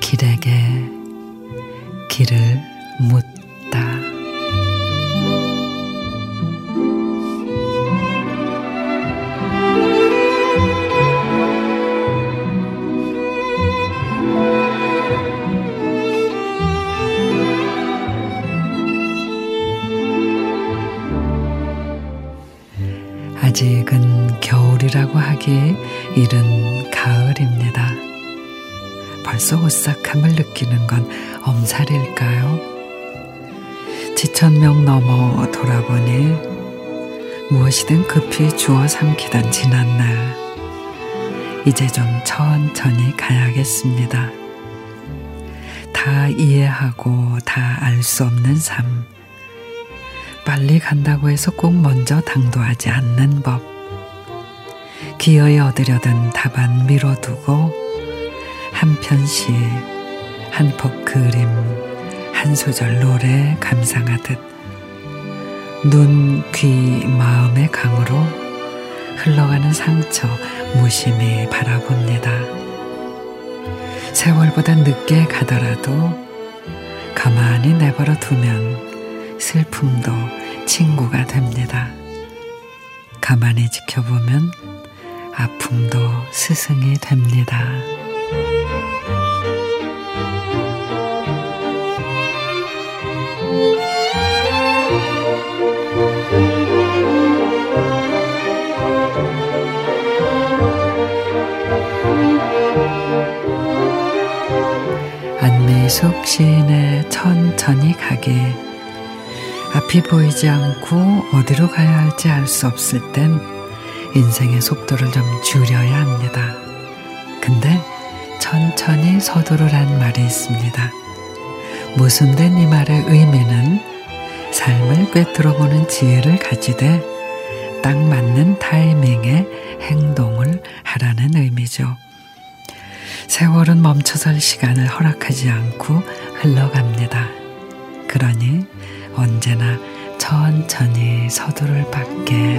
길에게 길을 묻 아직은 겨울이라고 하기에 이른 가을입니다. 벌써 오싹함을 느끼는 건 엄살일까요? 지천명 넘어 돌아보니 무엇이든 급히 주워 삼키던 지난 날 이제 좀 천천히 가야겠습니다. 다 이해하고 다 알 수 없는 삶 빨리 간다고 해서 꼭 먼저 당도하지 않는 법. 기어이 얻으려던 답안 미뤄두고 한 편씩 한 폭 그림 한 소절 노래 감상하듯 눈, 귀, 마음의 강으로 흘러가는 상처 무심히 바라봅니다. 세월보다 늦게 가더라도 가만히 내버려 두면 슬픔도 친구가 됩니다. 가만히 지켜보면 아픔도 스승이 됩니다. 안미숙 시인의 천천히 가기 앞이 보이지 않고 어디로 가야 할지 알 수 없을 땐 인생의 속도를 좀 줄여야 합니다. 근데 천천히 서두르란 말이 있습니다. 모순된 이 말의 의미는 삶을 꿰뚫어 보는 지혜를 가지되 딱 맞는 타이밍에 행동을 하라는 의미죠. 세월은 멈춰설 시간을 허락하지 않고 흘러갑니다. 그러니 언제나 천천히 서두를 밖에